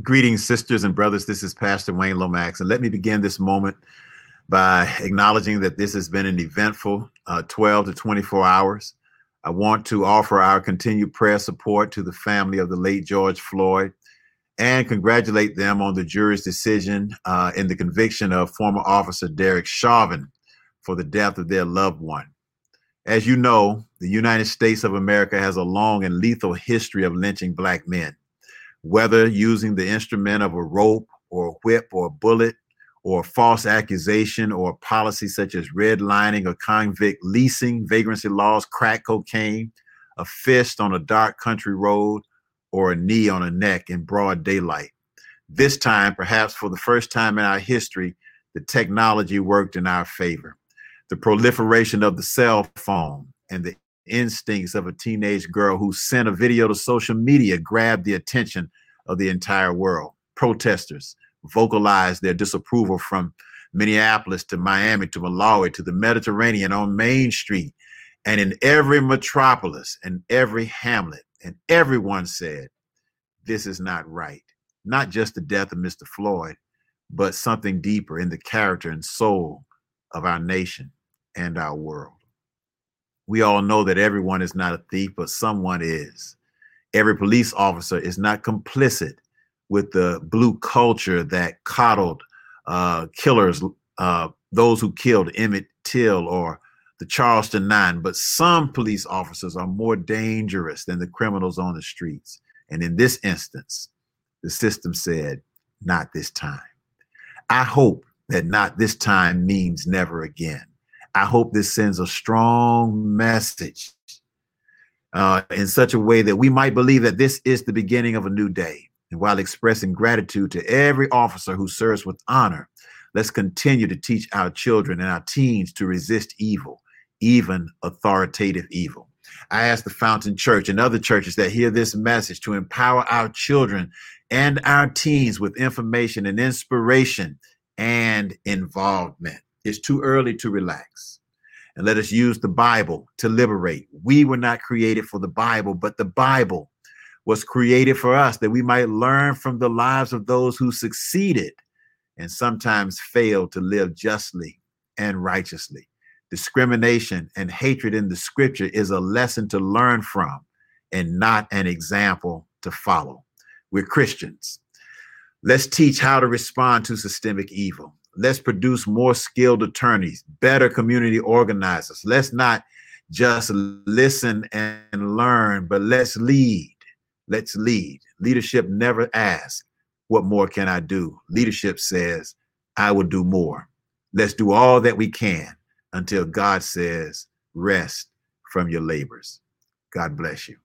Greetings, sisters and brothers. This is Pastor Wayne Lomax, and let me begin this moment by acknowledging that this has been an eventful uh, 12 to 24 hours. I want to offer our continued prayer support to the family of the late George Floyd and congratulate them on the jury's decision uh, in the conviction of former officer Derek Chauvin for the death of their loved one. As you know, the United States of America has a long and lethal history of lynching black men, whether using the instrument of a rope or a whip or a bullet or a false accusation or a policy such as redlining or convict leasing, vagrancy laws, crack cocaine, a fist on a dark country road, or a knee on a neck in broad daylight. This time, perhaps for the first time in our history, the technology worked in our favor the proliferation of the cell phone and the instincts of a teenage girl who sent a video to social media grabbed the attention of the entire world. Protesters vocalized their disapproval from Minneapolis to Miami to Malawi to the Mediterranean on Main Street and in every metropolis and every hamlet. And everyone said, This is not right. Not just the death of Mr. Floyd, but something deeper in the character and soul of our nation and our world. We all know that everyone is not a thief, but someone is. Every police officer is not complicit with the blue culture that coddled uh, killers, uh, those who killed Emmett Till or the Charleston Nine, but some police officers are more dangerous than the criminals on the streets. And in this instance, the system said, not this time. I hope that not this time means never again. I hope this sends a strong message uh, in such a way that we might believe that this is the beginning of a new day. And while expressing gratitude to every officer who serves with honor, let's continue to teach our children and our teens to resist evil, even authoritative evil. I ask the Fountain Church and other churches that hear this message to empower our children and our teens with information and inspiration and involvement. It's too early to relax. And let us use the Bible to liberate. We were not created for the Bible, but the Bible was created for us that we might learn from the lives of those who succeeded and sometimes failed to live justly and righteously. Discrimination and hatred in the scripture is a lesson to learn from and not an example to follow. We're Christians. Let's teach how to respond to systemic evil. Let's produce more skilled attorneys, better community organizers. Let's not just listen and learn, but let's lead. Let's lead. Leadership never asks, What more can I do? Leadership says, I will do more. Let's do all that we can until God says, Rest from your labors. God bless you.